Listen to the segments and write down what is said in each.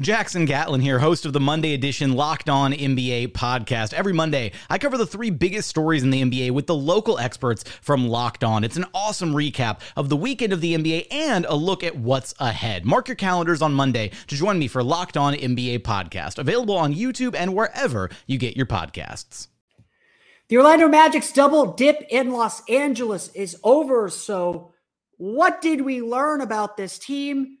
Jackson Gatlin here, host of the Monday edition Locked On NBA podcast. Every Monday, I cover the three biggest stories in the NBA with the local experts from Locked On. It's an awesome recap of the weekend of the NBA and a look at what's ahead. Mark your calendars on Monday to join me for Locked On NBA podcast, available on YouTube and wherever you get your podcasts. The Orlando Magic's double dip in Los Angeles is over. So, what did we learn about this team?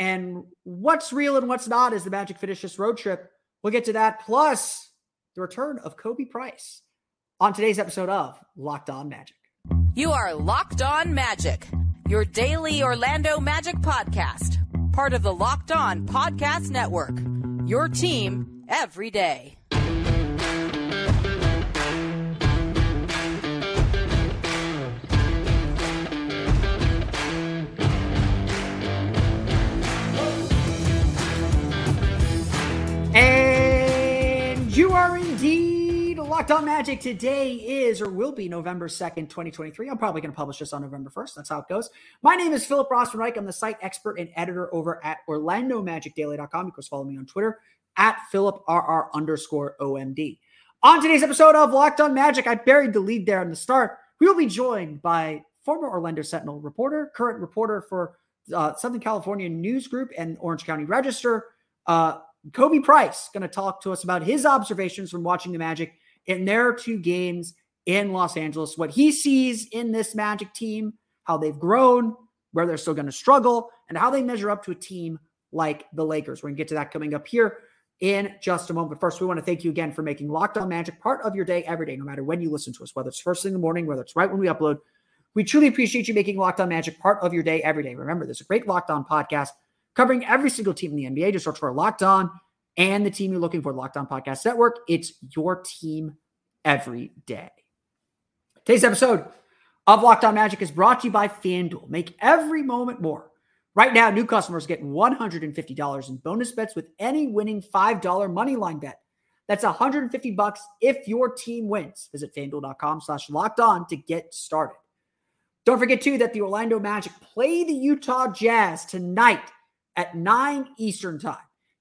And what's real and what's not as the Magic finish this road trip? We'll get to that. Plus, the return of Khobi Price on today's episode of Locked On Magic. You are Locked On Magic, your daily Orlando Magic podcast, part of the Locked On Podcast Network. Your team every day. On magic. Today is or will be November 2nd, 2023. I'm probably going to publish this on November 1st. That's how it goes. My name is Philip Rossman-Reich. I'm the site expert and editor over at OrlandoMagicDaily.com. You can follow me on Twitter at PhilipRR underscore OMD. On today's episode of Locked on Magic, I buried the lead there in the start. We will be joined by former Orlando Sentinel reporter, current reporter for uh, Southern California News Group and Orange County Register, uh, Khobi Price going to talk to us about his observations from watching the Magic in their two games in Los Angeles, what he sees in this Magic team, how they've grown, where they're still going to struggle, and how they measure up to a team like the Lakers. We're going to get to that coming up here in just a moment. But first, we want to thank you again for making Locked On Magic part of your day every day, no matter when you listen to us, whether it's first thing in the morning, whether it's right when we upload. We truly appreciate you making Locked On Magic part of your day every day. Remember, there's a great Locked On podcast covering every single team in the NBA. Just search for Locked On and the team you're looking for, Locked On Podcast Network. It's your team every day. Today's episode of Locked On Magic is brought to you by FanDuel. Make every moment more. Right now, new customers get $150 in bonus bets with any winning $5 money line bet. That's 150 bucks if your team wins. Visit fanduel.com slash locked on to get started. Don't forget, too, that the Orlando Magic play the Utah Jazz tonight at 9 Eastern Time.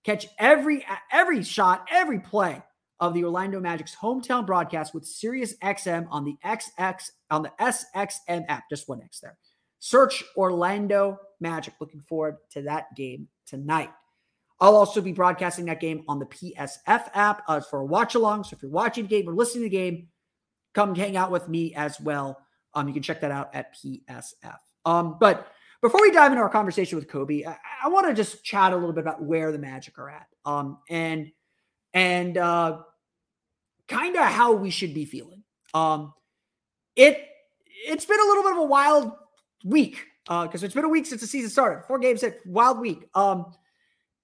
Catch every every shot, every play of the Orlando Magic's hometown broadcast with SiriusXM on the XX on the SXM app. Just one X there. Search Orlando Magic. Looking forward to that game tonight. I'll also be broadcasting that game on the PSF app uh, for a watch along. So if you're watching the game or listening to the game, come hang out with me as well. Um, you can check that out at PSF. Um, but before we dive into our conversation with Khobi, I, I want to just chat a little bit about where the Magic are at, um, and and uh, kind of how we should be feeling. Um, it it's been a little bit of a wild week because uh, it's been a week since the season started. Four games, at wild week. Um,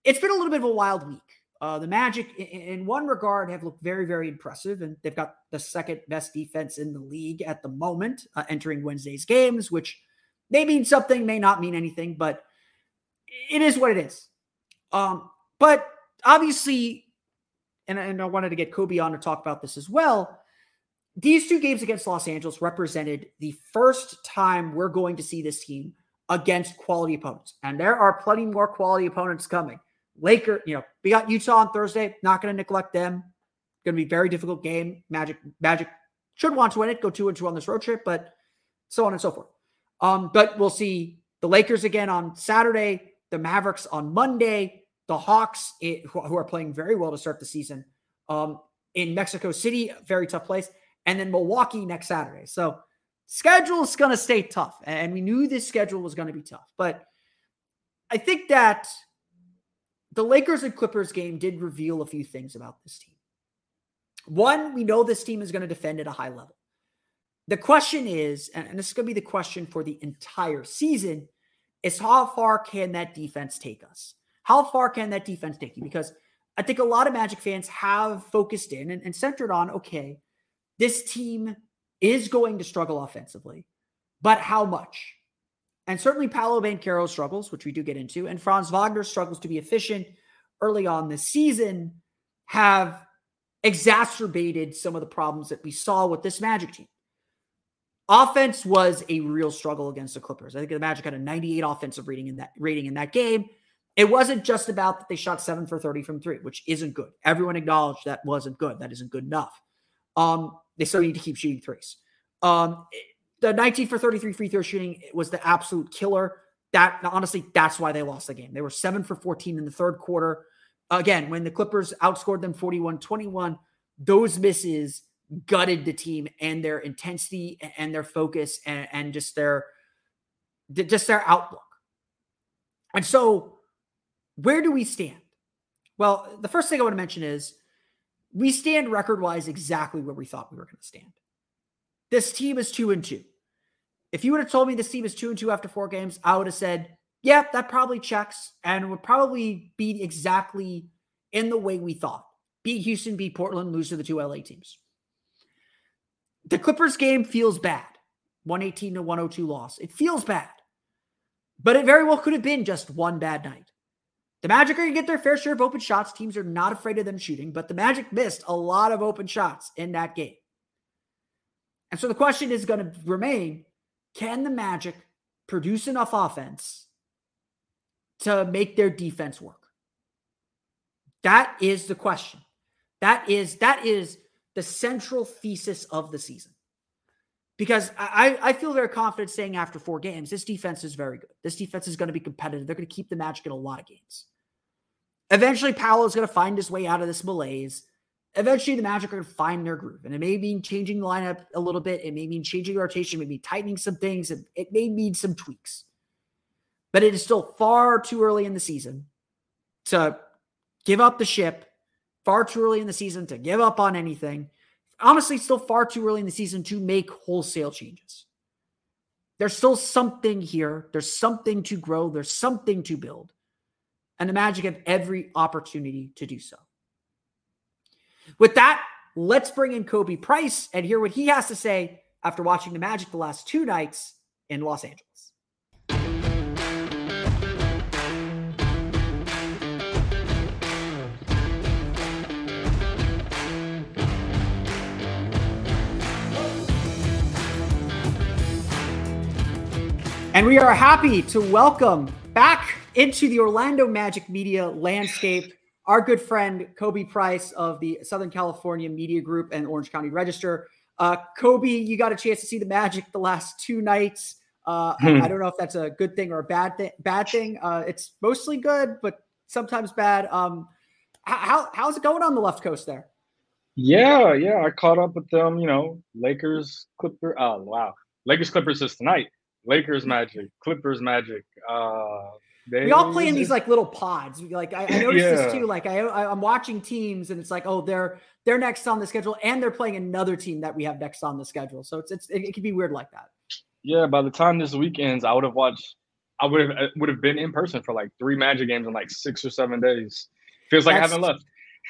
it's been a little bit of a wild week. Uh, the Magic, in, in, one regard, have looked very, very impressive, and they've got the second best defense in the league at the moment, uh, entering Wednesday's games, which may mean something, may not mean anything, but it is what it is. Um, but obviously, and, and I wanted to get Khobi on to talk about this as well. These two games against Los Angeles represented the first time we're going to see this team against quality opponents. And there are plenty more quality opponents coming. Laker, you know, we got Utah on Thursday, not going to neglect them. Going to be very difficult game. Magic Magic should want to win it. Go two and two on this road trip, but so on and so forth. Um, but we'll see the Lakers again on Saturday, the Mavericks on Monday, the Hawks it, who, who are playing very well to start the season. Um, in Mexico City, very tough place, and then Milwaukee next Saturday. So schedule is going to stay tough, and we knew this schedule was going to be tough. But I think that the Lakers and Clippers game did reveal a few things about this team. One, we know this team is going to defend at a high level. The question is, and this is going to be the question for the entire season, is how far can that defense take us? How far can that defense take you? Because I think a lot of Magic fans have focused in and, and centered on okay, this team is going to struggle offensively, but how much? And certainly Paolo Banchero struggles, which we do get into, and Franz Wagner struggles to be efficient early on this season, have exacerbated some of the problems that we saw with this Magic team. Offense was a real struggle against the Clippers. I think the Magic had a 98 offensive rating in that rating in that game. It wasn't just about that they shot seven for 30 from three, which isn't good. Everyone acknowledged that wasn't good. That isn't good enough. Um, they still need to keep shooting threes. Um, the 19 for 33 free throw shooting was the absolute killer. That honestly, that's why they lost the game. They were seven for 14 in the third quarter. Again, when the Clippers outscored them 41 21, those misses gutted the team and their intensity and their focus and, and just their just their outlook. And so, where do we stand? Well, the first thing I want to mention is we stand record wise exactly where we thought we were going to stand. This team is two and two. If you would have told me this team is two and two after four games, I would have said, yeah, that probably checks and would probably be exactly in the way we thought. Beat Houston, beat Portland, lose to the two LA teams. The Clippers game feels bad. 118 to 102 loss. It feels bad. But it very well could have been just one bad night. The Magic are going to get their fair share of open shots. Teams are not afraid of them shooting, but the Magic missed a lot of open shots in that game. And so the question is going to remain can the Magic produce enough offense to make their defense work? That is the question. That is that is the central thesis of the season. Because I, I feel very confident saying after four games, this defense is very good. This defense is going to be competitive. They're going to keep the Magic in a lot of games. Eventually, Paolo is going to find his way out of this malaise. Eventually, the Magic are going to find their groove. And it may mean changing the lineup a little bit. It may mean changing rotation, maybe tightening some things. It may need some tweaks. But it is still far too early in the season to give up the ship far too early in the season to give up on anything. Honestly, still far too early in the season to make wholesale changes. There's still something here. There's something to grow. There's something to build. And the Magic have every opportunity to do so. With that, let's bring in Khobi Price and hear what he has to say after watching the Magic the last two nights in Los Angeles. And we are happy to welcome back into the Orlando Magic media landscape our good friend Khobi Price of the Southern California Media Group and Orange County Register. Uh, Khobi, you got a chance to see the Magic the last two nights. Uh, hmm. I, I, don't know if that's a good thing or a bad thing. Bad thing. Uh, it's mostly good, but sometimes bad. Um, how how's it going on the left coast there? Yeah, yeah, I caught up with them. You know, Lakers, Clipper. Oh wow, Lakers, Clippers is tonight. Lakers Magic, Clippers Magic. Uh, they, we all play in these like little pods. Like I, I noticed yeah. this too. Like I, I, am watching teams, and it's like, oh, they're they're next on the schedule, and they're playing another team that we have next on the schedule. So it's it's it, it can be weird like that. Yeah, by the time this weekends, I would have watched. I would have would have been in person for like three Magic games in like six or seven days. Feels like That's, I haven't left.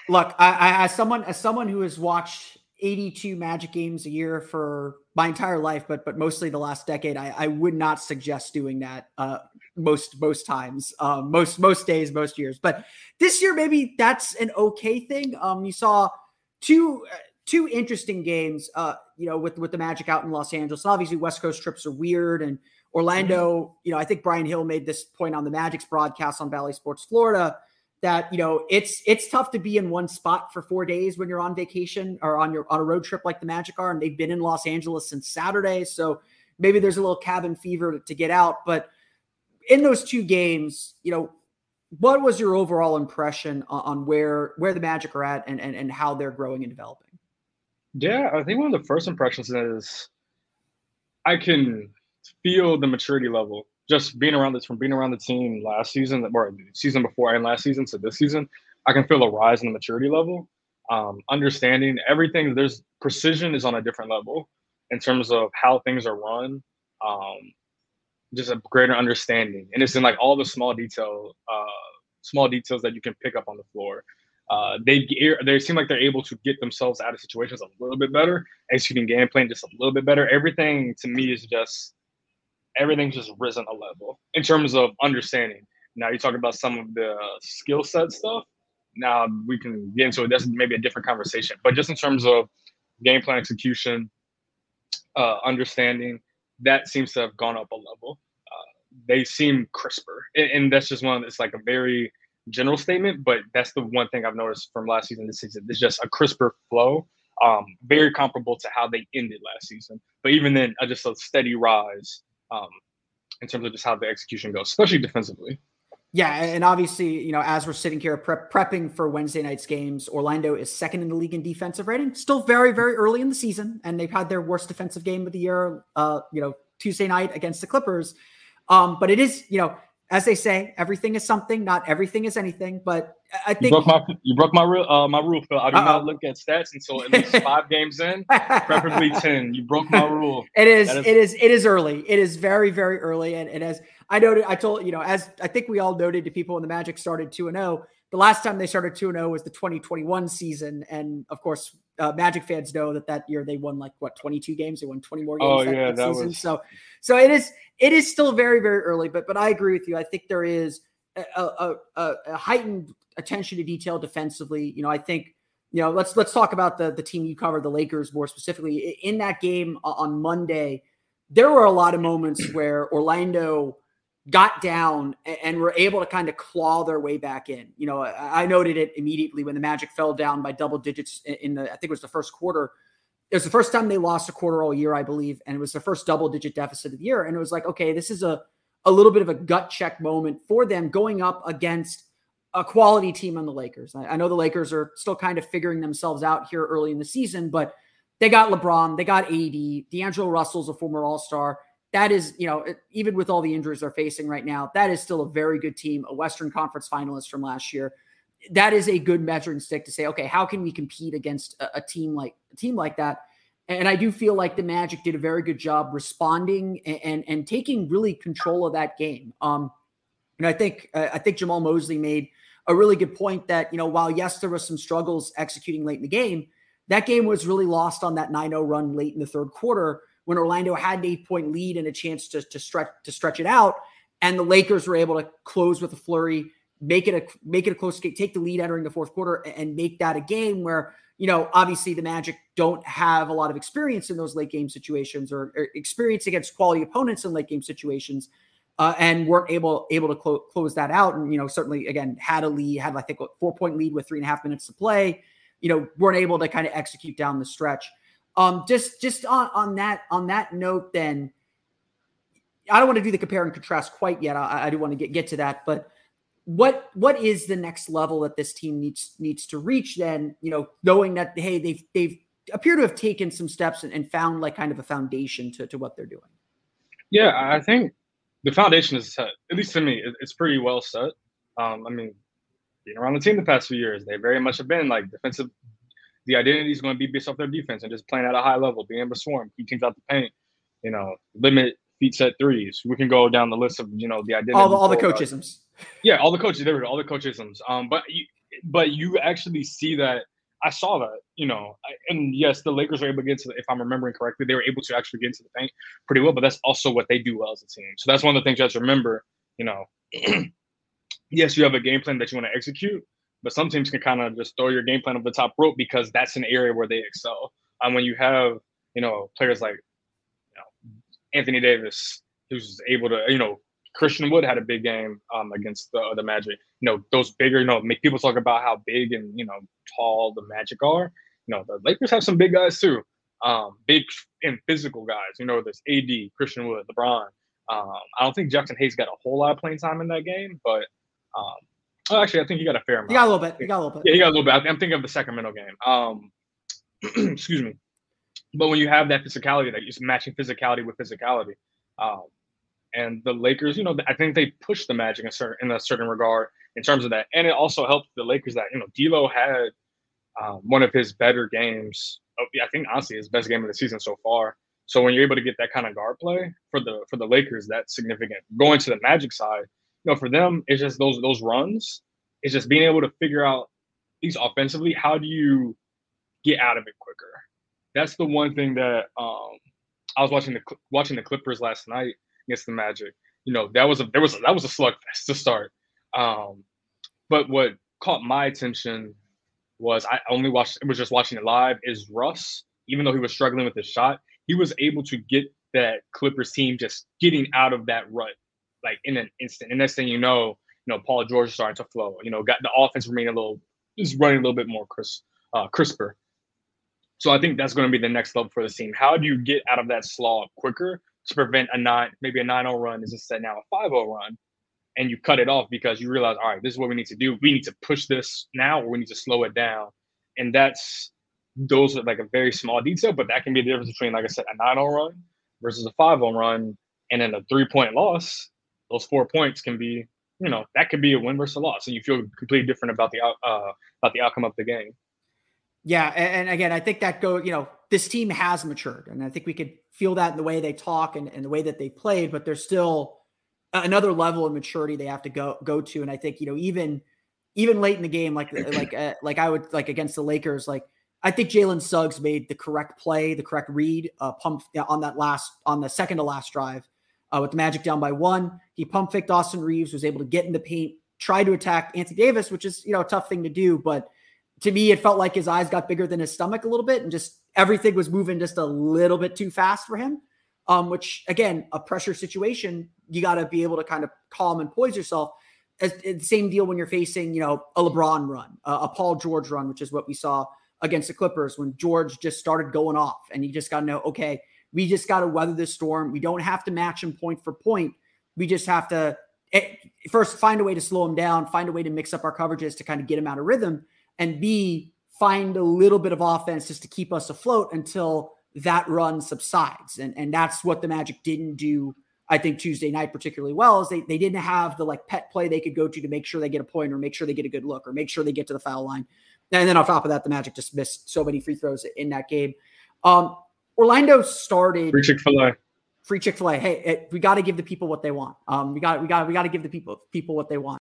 Look, I, I as someone as someone who has watched 82 Magic games a year for my entire life, but but mostly the last decade, I, I would not suggest doing that uh, most most times, um, most most days, most years. But this year, maybe that's an okay thing. Um, you saw two uh, two interesting games, uh, you know, with with the Magic out in Los Angeles. And obviously, West Coast trips are weird, and Orlando. Mm-hmm. You know, I think Brian Hill made this point on the Magic's broadcast on Bally Sports Florida that you know it's it's tough to be in one spot for four days when you're on vacation or on your on a road trip like the Magic are, and they've been in Los Angeles since Saturday, so maybe there's a little cabin fever to, get out. But in those two games, you know, what was your overall impression on, on where where the Magic are at and, and and how they're growing and developing? Yeah, I think one of the first impressions is I can feel the maturity level just being around this from being around the team last season or season before and last season to this season, I can feel a rise in the maturity level. Um, understanding everything, there's precision is on a different level in terms of how things are run. Um, just a greater understanding, and it's in like all the small detail, uh, small details that you can pick up on the floor. Uh, they they seem like they're able to get themselves out of situations a little bit better, executing game plan just a little bit better. Everything to me is just everything's just risen a level in terms of understanding. Now you talk about some of the skill set stuff. Now we can get into it. That's maybe a different conversation. But just in terms of game plan execution, uh, understanding, that seems to have gone up a level. Uh, they seem crisper, and, and that's just one. It's like a very general statement, but that's the one thing I've noticed from last season this season. It's just a crisper flow, um, very comparable to how they ended last season. But even then, uh, just a steady rise um, in terms of just how the execution goes, especially defensively. Yeah, and obviously, you know, as we're sitting here prep, prepping for Wednesday night's games, Orlando is second in the league in defensive rating. Still very, very early in the season, and they've had their worst defensive game of the year. Uh, you know, Tuesday night against the Clippers. Um, but it is, you know, as they say, everything is something. Not everything is anything, but I think you broke my you broke my rule. Uh, my rule, Phil. I do Uh-oh. not look at stats until at least five games in, preferably ten. You broke my rule. It is, is, it is it is early. It is very very early, and, and as I noted, I told you know as I think we all noted to people when the Magic started two and zero. Oh, the last time they started two and zero oh was the 2021 season, and of course, uh, Magic fans know that that year they won like what 22 games. They won 20 more games. Oh that, yeah, that, that season. Was... So so it is it is still very very early, but but I agree with you. I think there is a, a, a, a heightened attention to detail defensively. You know, I think you know let's let's talk about the the team you covered, the Lakers more specifically. In that game on Monday, there were a lot of moments where Orlando got down and were able to kind of claw their way back in. You know, I noted it immediately when the Magic fell down by double digits in the I think it was the first quarter. It was the first time they lost a quarter all year, I believe, and it was the first double digit deficit of the year. And it was like, okay, this is a a little bit of a gut check moment for them going up against a quality team on the Lakers. I, I know the Lakers are still kind of figuring themselves out here early in the season, but they got LeBron, they got AD, D'Angelo Russell's a former All Star. That is, you know, even with all the injuries they're facing right now, that is still a very good team, a Western Conference finalist from last year. That is a good measuring stick to say, okay, how can we compete against a, a team like a team like that? And I do feel like the Magic did a very good job responding and and, and taking really control of that game. Um, and I think I think Jamahl Mosley made a really good point that, you know, while yes, there was some struggles executing late in the game, that game was really lost on that 9-0 run late in the third quarter when Orlando had an eight-point lead and a chance to, to stretch to stretch it out. And the Lakers were able to close with a flurry, make it a make it a close game, take the lead entering the fourth quarter, and make that a game where you know obviously the Magic don't have a lot of experience in those late game situations or, or experience against quality opponents in late game situations uh, and weren't able able to clo- close that out. And you know, certainly again had a lead, had I think a four point lead with three and a half minutes to play. You know, weren't able to kind of execute down the stretch. Um, just just on on that on that note, then I don't want to do the compare and contrast quite yet. I, I do want to get get to that, but what what is the next level that this team needs needs to reach? Then you know, knowing that hey, they've they've appear to have taken some steps and, and found like kind of a foundation to to what they're doing. Yeah, I think the foundation is set. At least to me, it's pretty well set. Um, I mean, being around the team the past few years, they very much have been like defensive. The identity is going to be based off their defense and just playing at a high level, being able to swarm, keep teams out the paint. You know, limit feet set threes. We can go down the list of you know the identity. All the all the coachisms. Yeah, all the coaches. There we go. All the coachisms. Um, but you, but you actually see that I saw that, you know, and yes, the Lakers were able to get to, the, if I'm remembering correctly, they were able to actually get into the paint pretty well, but that's also what they do well as a team. So that's one of the things you have to remember, you know, yes, you have a game plan that you want to execute, but some teams can kind of just throw your game plan over the top rope because that's an area where they excel. And when you have, you know, players like, you know, Anthony Davis, who's able to, you know, Christian Wood had a big game um, against the the Magic. You know, those bigger, you know, make people talk about how big and you know tall the Magic are. You know, the Lakers have some big guys too, um, big and physical guys. You know, there's AD, Christian Wood, LeBron. Um, I don't think Jaxson Hayes got a whole lot of playing time in that game, but um, oh, actually, I think he got a fair amount. You got a little bit. You got a little bit. Yeah, he got a little bit. I'm thinking of the Sacramento game. Um, excuse me. But when you have that physicality, that you're matching physicality with physicality, um, and the Lakers, you know, I think they pushed the Magic in a certain, in a certain regard in terms of that, and it also helped the Lakers that you know D'Lo had um, one of his better games. I think honestly his best game of the season so far. So when you're able to get that kind of guard play for the for the Lakers, that's significant. Going to the Magic side, you know, for them, it's just those those runs. It's just being able to figure out these offensively. How do you get out of it quicker? That's the one thing that um, I was watching the watching the Clippers last night against the Magic. You know, that was a there was that was a slugfest to start. Um, but what caught my attention was I only watched it was just watching it live. Is Russ, even though he was struggling with his shot, he was able to get that Clippers team just getting out of that rut like in an instant. And next thing you know, you know, Paul George starting to flow. You know, got the offense remaining a little is running a little bit more crisp, uh, crisper. So I think that's going to be the next level for the team. How do you get out of that slog quicker to prevent a nine, maybe a 9-0 run is instead now a 5-0 run, and you cut it off because you realize, all right, this is what we need to do. We need to push this now, or we need to slow it down. And that's those are like a very small detail, but that can be the difference between, like I said, a 9-0 run versus a 5-0 run, and then a three-point loss. Those four points can be, you know, that could be a win versus a loss, and you feel completely different about the uh, about the outcome of the game. Yeah, and, again, I think that go, you know, this team has matured, and I think we could feel that in the way they talk and, and the way that they played, but there's still another level of maturity they have to go go to, and I think you know even even late in the game, like like uh, like I would like against the Lakers, like I think Jalen Suggs made the correct play, the correct read, uh, pump on that last on the second to last drive uh, with the Magic down by one. He pump faked Austin Reaves, was able to get in the paint, try to attack Anthony Davis, which is you know a tough thing to do, but to me, it felt like his eyes got bigger than his stomach a little bit, and just everything was moving just a little bit too fast for him. Um, which again, a pressure situation, you got to be able to kind of calm and poise yourself. As, the same deal when you're facing, you know, a LeBron run, a, Paul George run, which is what we saw against the Clippers when George just started going off, and you just got to know, okay, we just got to weather this storm. We don't have to match him point for point. We just have to eh, first find a way to slow him down, find a way to mix up our coverages to kind of get him out of rhythm and B, find a little bit of offense just to keep us afloat until that run subsides. And, and that's what the Magic didn't do, I think, Tuesday night particularly well, is they, they didn't have the like pet play they could go to to make sure they get a point or make sure they get a good look or make sure they get to the foul line. And then on top of that, the Magic just missed so many free throws in that game. Um, Orlando started free Chick Fil A. Free Chick Fil A. Hey, it, we got to give the people what they want. Um, we got we got we got to give the people people what they want.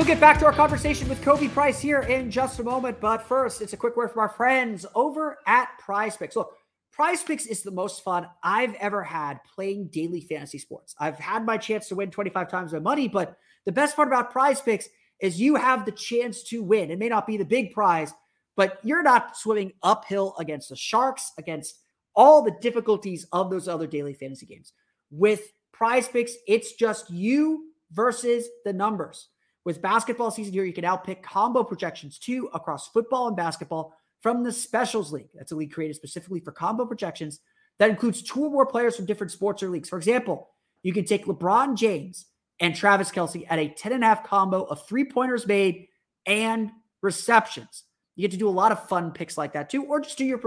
We'll get back to our conversation with Khobi Price here in just a moment. But first, it's a quick word from our friends over at Prize Picks. Look, Prize Picks is the most fun I've ever had playing daily fantasy sports. I've had my chance to win 25 times my money, but the best part about Prize Picks is you have the chance to win. It may not be the big prize, but you're not swimming uphill against the Sharks, against all the difficulties of those other daily fantasy games. With Prize Picks, it's just you versus the numbers. With basketball season here, you can now pick combo projections too across football and basketball from the Specials League. That's a league created specifically for combo projections that includes two or more players from different sports or leagues. For example, you can take LeBron James and Travis Kelce at a 10 and a half combo of three pointers made and receptions. You get to do a lot of fun picks like that too, or just do your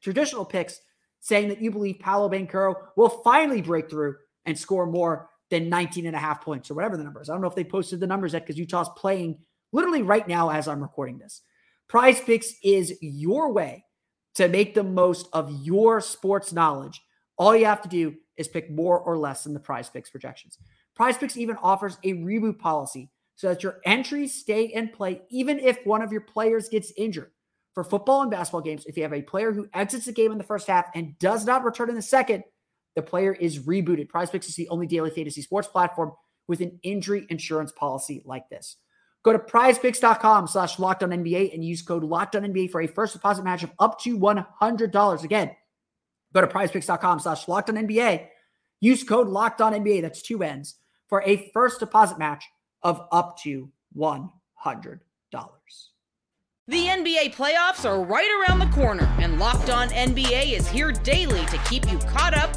traditional picks saying that you believe Paolo Banchero will finally break through and score more than 19 and a half points or whatever the number is. I don't know if they posted the numbers yet because Utah's playing literally right now as I'm recording this. Prize Picks is your way to make the most of your sports knowledge. All you have to do is pick more or less than the Prize Picks projections. Prize Picks even offers a reboot policy so that your entries stay in play even if one of your players gets injured. For football and basketball games, if you have a player who exits the game in the first half and does not return in the second, the player is rebooted. Prize Picks is the only daily fantasy sports platform with an injury insurance policy like this. Go to prizepicks.com slash NBA and use code locked on NBA for a first deposit match of up to $100. Again, go to prizepicks.com slash NBA. Use code locked on NBA. That's two N's for a first deposit match of up to $100. The NBA playoffs are right around the corner, and Locked On NBA is here daily to keep you caught up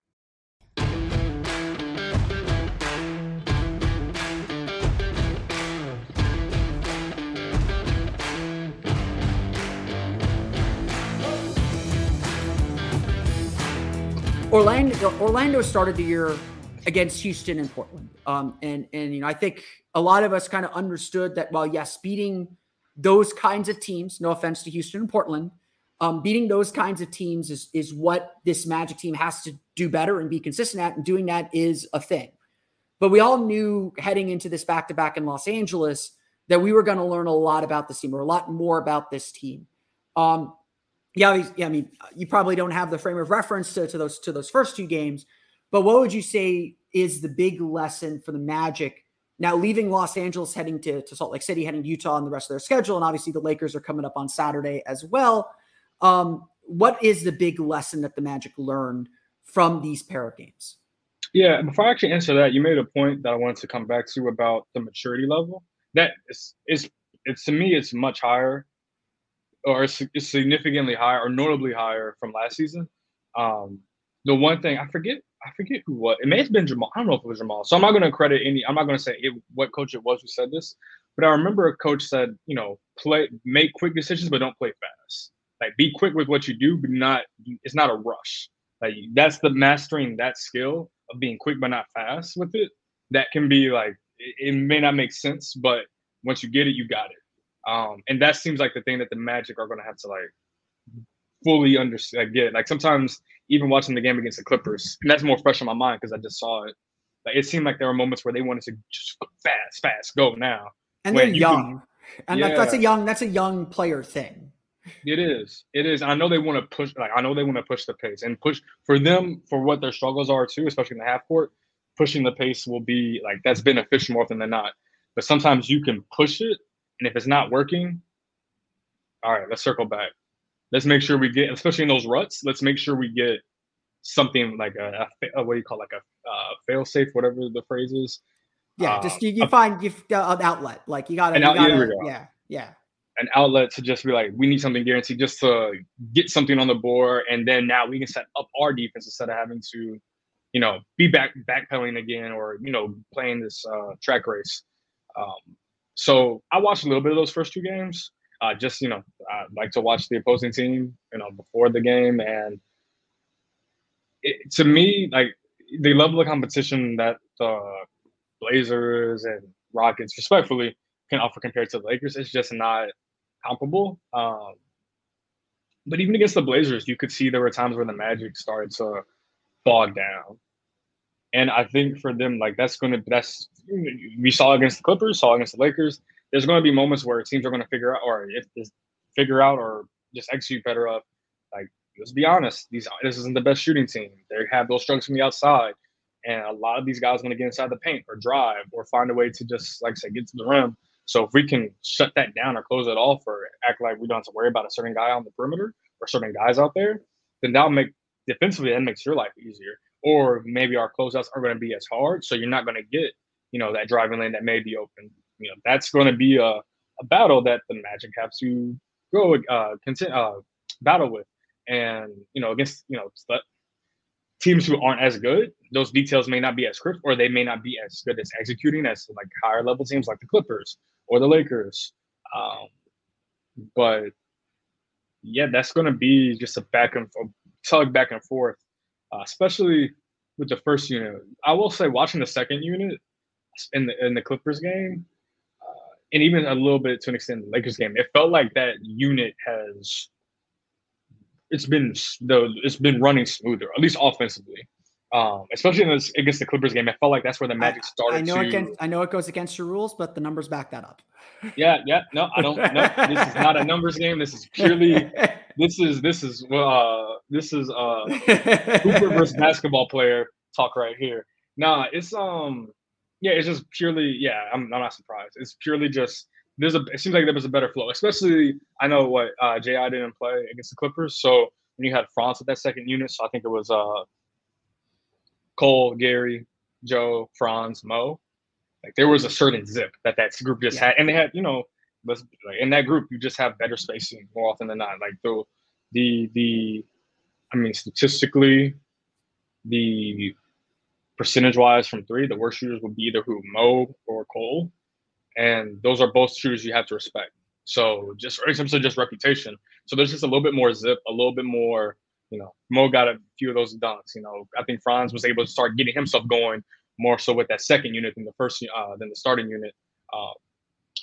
Orlando Orlando started the year against Houston and Portland. Um, and and you know, I think a lot of us kind of understood that while yes, beating those kinds of teams, no offense to Houston and Portland, um, beating those kinds of teams is is what this Magic team has to do better and be consistent at, and doing that is a thing. But we all knew heading into this back to back in Los Angeles that we were going to learn a lot about this team or a lot more about this team. Um, yeah, yeah, I mean, you probably don't have the frame of reference to, to those to those first two games, but what would you say is the big lesson for the Magic now leaving Los Angeles, heading to, to Salt Lake City, heading to Utah and the rest of their schedule, and obviously the Lakers are coming up on Saturday as well. Um, what is the big lesson that the Magic learned from these pair of games? Yeah, before I actually answer that, you made a point that I wanted to come back to about the maturity level. That is, is it's to me, it's much higher or significantly higher or notably higher from last season. Um, the one thing I forget, I forget who what it may have been Jamahl. I don't know if it was Jamahl. So I'm not going to credit any. I'm not going to say it, what coach it was who said this, but I remember a coach said, you know, play, make quick decisions, but don't play fast. Like be quick with what you do, but not. It's not a rush. Like that's the mastering that skill of being quick but not fast with it. That can be like it, it may not make sense, but once you get it, you got it. Um, and that seems like the thing that the Magic are going to have to like fully understand. Like, get like sometimes even watching the game against the Clippers, and that's more fresh in my mind because I just saw it. Like it seemed like there were moments where they wanted to just fast, fast, go now. And they're young, can, and yeah. that's a young that's a young player thing. It is. It is. I know they want to push. Like I know they want to push the pace and push for them for what their struggles are too, especially in the half court. Pushing the pace will be like that's beneficial more often than not. But sometimes you can push it and if it's not working, all right, let's circle back. Let's make sure we get, especially in those ruts, let's make sure we get something like a, a, what do you call it, like a uh, fail safe, whatever the phrase is. Yeah, uh, just you, you a, find you, uh, an outlet. Like you got to, yeah, yeah, yeah. An outlet to just be like, we need something guaranteed just to get something on the board, and then now we can set up our defense instead of having to, you know, be back backpedaling again or you know playing this uh, track race. Um, so I watched a little bit of those first two games. Uh, just you know, I like to watch the opposing team, you know, before the game, and it, to me, like the level of competition that the Blazers and Rockets, respectfully, can offer compared to the Lakers is just not comparable. Um, but even against the Blazers, you could see there were times where the Magic started to bog down. And I think for them, like that's going to that's we saw against the Clippers, saw against the Lakers. There's going to be moments where teams are going to figure out, or if figure out, or just execute better up. Like let's be honest, these this isn't the best shooting team. They have those struggles from the outside, and a lot of these guys are going to get inside the paint or drive or find a way to just like I said get to the rim. So if we can shut that down or close it off or act like we don't have to worry about a certain guy on the perimeter or certain guys out there, then that'll make defensively that makes your life easier or maybe our closeouts aren't going to be as hard. So you're not going to get, you know, that driving lane that may be open. You know, that's going to be a, a battle that the Magic have to go uh, continue, uh, battle with. And, you know, against, you know, teams who aren't as good, those details may not be as crisp or they may not be as good as executing as like higher level teams like the Clippers or the Lakers. Um, but yeah, that's going to be just a back and forth, tug back and forth uh, especially with the first unit. I will say, watching the second unit in the in the Clippers game, uh, and even a little bit to an extent the Lakers game, it felt like that unit has it's been the it's been running smoother, at least offensively. Um, especially in this, against the Clippers game, I felt like that's where the Magic started. I know to, it can, I know it goes against your rules, but the numbers back that up. Yeah, yeah, no, I don't. No, this is not a numbers game. This is purely. This is this is uh this is uh Hooper versus basketball player talk right here. Nah, it's um yeah, it's just purely yeah. I'm, I'm not surprised. It's purely just there's a. It seems like there was a better flow, especially I know what uh Ji didn't play against the Clippers, so when you had Franz at that second unit, so I think it was uh Cole, Gary, Joe, Franz, Mo. Like there was a certain zip that that group just Yeah. had, and they had you know, let's- like in that group you just have better spacing more often than not. Like the the the, I mean statistically, the percentage wise from three, the worst shooters would be either who Mo or Cole, and those are both shooters you have to respect. So just in terms of just reputation, so there's just a little bit more zip, a little bit more. You know, Mo got a few of those dunks. You know, I think Franz was able to start getting himself going more so with that second unit than the first uh, than the starting unit. Uh,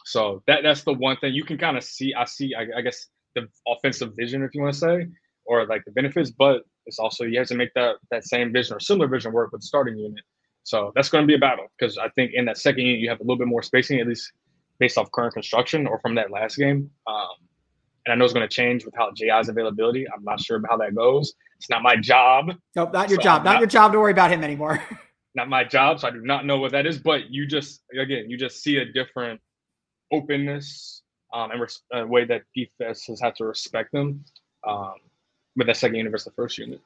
so that that's the one thing you can kind of see. I see, I, I guess, the offensive vision, if you want to say, or like the benefits, but it's also you have to make that that same vision or similar vision work with the starting unit. So that's going to be a battle because I think in that second unit you have a little bit more spacing, at least based off current construction or from that last game. Um, and I know it's going to change with how JI's availability. I'm not sure how that goes. It's not my job Nope, not your So job. Not, not- your job to worry about him anymore. not my job, so I do not know what that is. But you just again, you just see a different openness um, and res- a way that defense has had to respect them um, with that second unit versus the first unit.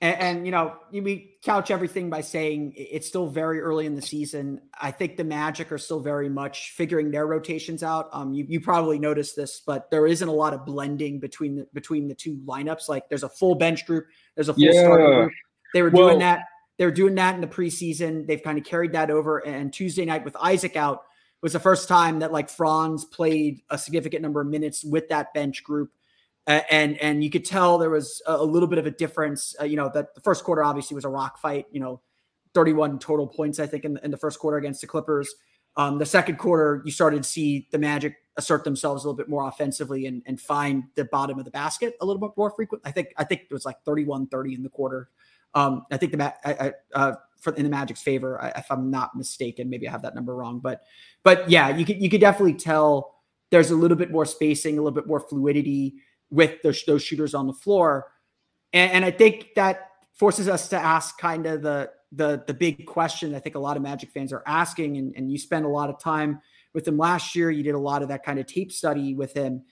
And, and you know, we couch everything by saying it's still very early in the season. I think the Magic are still very much figuring their rotations out. Um, you, you probably noticed this, but there isn't a lot of blending between the between the two lineups. Like there's a full bench group, there's a full starting group. They were Well- doing that. They were doing that in the preseason. They've kind of carried that over. And Tuesday night with Isaac out was the first time that like Franz played a significant number of minutes with that bench group. And and you could tell there was a, little bit of a difference. Uh, you know that the first quarter obviously was a rock fight. You know, 31 total points I think in, the- in the first quarter against the Clippers. Um, the second quarter you started to see the Magic assert themselves a little bit more offensively and, and find the bottom of the basket a little bit more frequent. I think I think it was like 31-30 in the quarter. Um, I think the I, I, uh, for, in the Magic's favor, if I'm not mistaken. Maybe I have that number wrong, but but yeah, you could you could definitely tell there's a little bit more spacing, a little bit more fluidity with those, those shooters on the floor. And, and I think that forces us to ask kind of the, the, the big question I think a lot of Magic fans are asking, and, and you spent a lot of time with him last year. You did a lot of that kind of tape study with him.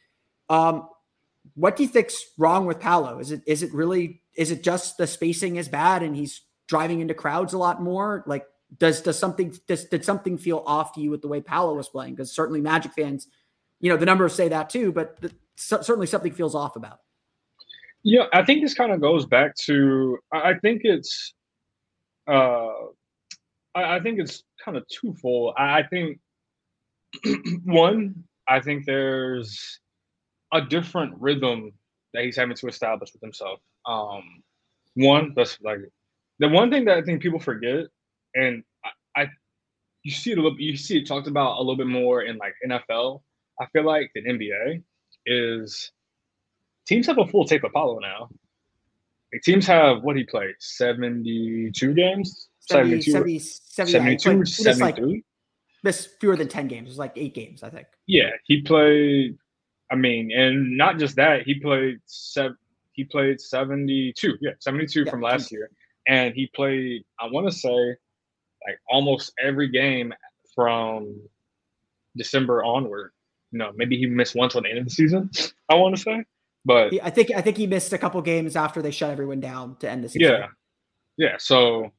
Um, what do you think's wrong with Paolo? Is it is it really is it just the spacing is bad and he's driving into crowds a lot more? Like does does something does did something feel off to you with the way Paolo was playing? Because certainly Magic fans, you know, the numbers say that too, but the, cer- certainly something feels off about. Yeah, I think this kind of goes back to I think it's uh I, I think it's kind of twofold. I, I think one, I think there's a different rhythm that he's having to establish with himself. Um one, that's like the one thing that I think people forget, and I, I you see it a little you see it talked about a little bit more in like NFL. I feel like the NBA is teams have a full tape Apollo now. Like, teams have what he played 72 games, 70, 72, 70, 70, yeah, he 72, played- he missed like missed fewer than 10 games. It was like eight games, I think. Yeah, he played. I mean, and not just that, he played seven. He played 72. Yeah, 72 Yeah, from last year, and he played. I want to say, like almost every game from December onward. You know, maybe he missed once on the end of the season. I want to say, but I think I think he missed a couple games after they shut everyone down to end the season. Yeah, yeah. So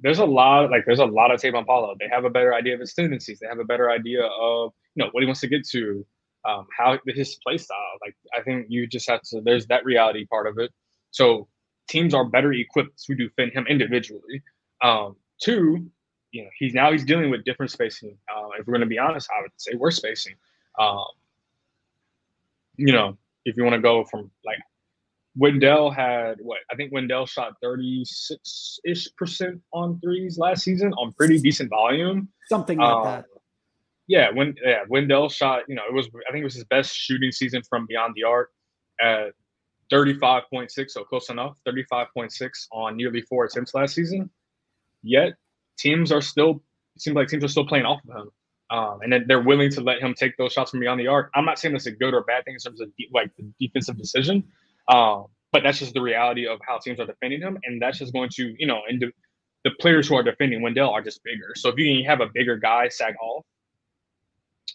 there's a lot, like there's a lot of tape on Paolo. They have a better idea of his tendencies. They have a better idea of you know what he wants to get to, um, how his play style. Like I think you just have to. There's that reality part of it. So teams are better equipped to defend him individually. Um, two, you know, he's now he's dealing with different spacing. Uh, if we're going to be honest, I would say worse spacing. Um, you know, if you want to go from like Wendell had what I think Wendell shot 36 ish percent on threes last season on pretty decent volume. Something like Um, that. yeah, when yeah, Wendell shot, you know, it was I think it was his best shooting season from beyond the arc at 35.6, so close enough, 35.6 on nearly four attempts last season. Yet teams are still it seems like teams are still playing off of him. Um, and then they're willing to let him take those shots from beyond the arc. I'm not saying that's a good or bad thing in terms of de- like the defensive decision, um, but that's just the reality of how teams are defending him, and that's just going to you know, and the, the players who are defending Wendell are just bigger. So if you have a bigger guy sag off,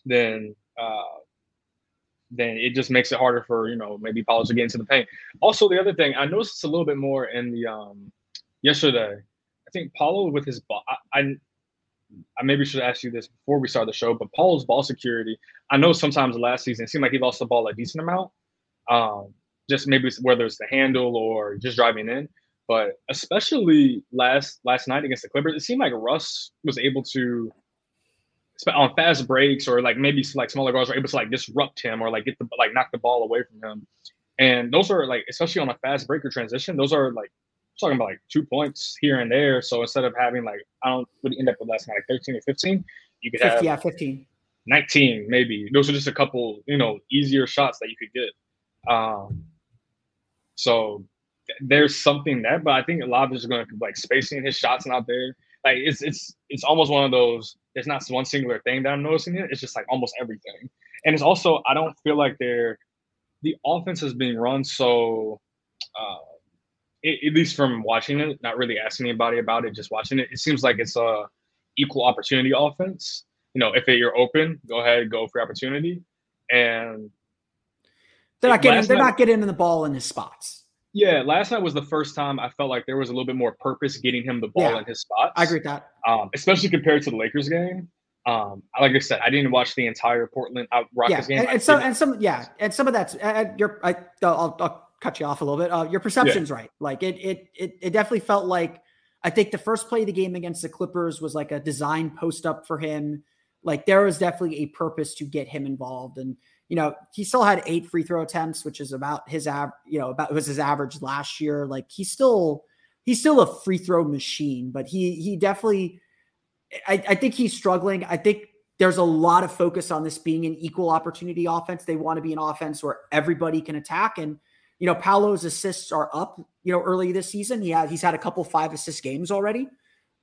then uh, then it just makes it harder for you know maybe Paolo to get into the paint. Also, the other thing I noticed a little bit more in the um, yesterday. Think Paolo with his ball. I, I maybe should ask you this before we start the show, but Paul's ball security. I know sometimes last season it seemed like he lost the ball a decent amount. Um, just maybe whether it's the handle or just driving in. But especially last last night against the Clippers, it seemed like Russ was able to on fast breaks or like maybe like smaller guards were able to like disrupt him or like get the like knock the ball away from him. And those are like especially on a fast breaker transition, those are like talking about like two points here and there. So instead of having like I don't would end up with last night like 13 or 15, you could 50, have yeah, 15. 19 maybe. Those are just a couple, you know, easier shots that you could get. Um so there's something there, but I think a lot of it is going to like spacing his shots not there. Like it's it's it's almost one of those. There's not one singular thing that I'm noticing here. It's just like almost everything, and it's also I don't feel like they're the offense is being run so. Uh, it, at least from watching it, not really asking anybody about it, just watching it, it seems like it's a equal opportunity offense. You know, if you're open, go ahead, go for opportunity, and they're not getting they're night, not getting in the ball in his spots. Yeah, last night was the first time I felt like there was a little bit more purpose getting him the ball yeah, in his spots. I agree with that. Um, especially compared to the Lakers game. Um, like I said, I didn't watch the entire Portland uh, Rockets yeah, game. And, and some, and some, yeah, and some of that's uh, your. I, I'll, I'll cut you off a little bit. Uh, your perception's yeah. right. Like it, it, it, it definitely felt like. I think the first play of the game against the Clippers was like a design post up for him. Like there was definitely a purpose to get him involved, and you know, he still had eight free throw attempts, which is about his av- you know, about was his average last year. Like he's still he's still a free throw machine, but he he definitely I, I think he's struggling. I think there's a lot of focus on this being an equal opportunity offense. They want to be an offense where everybody can attack. And, you know, Paolo's assists are up, you know, early this season. He had, he's had a couple five assist games already.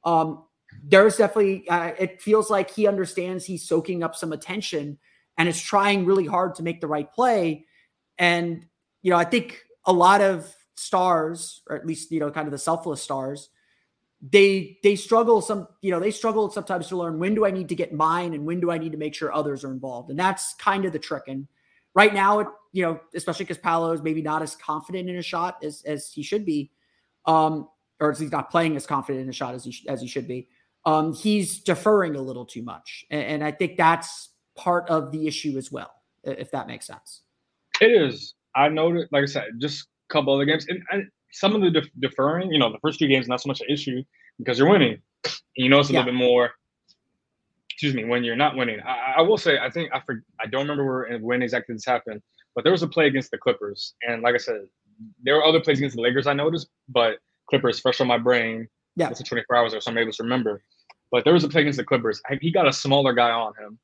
Um, there's definitely, uh, it feels like he understands he's soaking up some attention and is trying really hard to make the right play. And, you know, I think a lot of stars, or at least, you know, kind of the selfless stars, they they struggle some, you know, they struggle sometimes to learn when do I need to get mine and when do I need to make sure others are involved. And that's kind of the trick. And right now, it, you know, especially because Paolo is maybe not as confident in a shot as as he should be. Um, or he's not playing as confident in a shot as he as he should be. Um, he's deferring a little too much, and, and I think that's part of the issue as well, if that makes sense. It is. I noticed, like I said, just a couple other games, and, and some of the def- deferring. You know, the first two games not so much an issue because you're winning. And you know, it's a yeah. little bit more. Excuse me, when you're not winning. I, I will say, I think I for, I don't remember where when exactly this happened, but there was a play against the Clippers, and like I said, there were other plays against the Lakers I noticed, but Clippers fresh on my brain. Yeah, it's a 24 hours or so I'm able to remember. But there was a play against the Clippers. He got a smaller guy on him,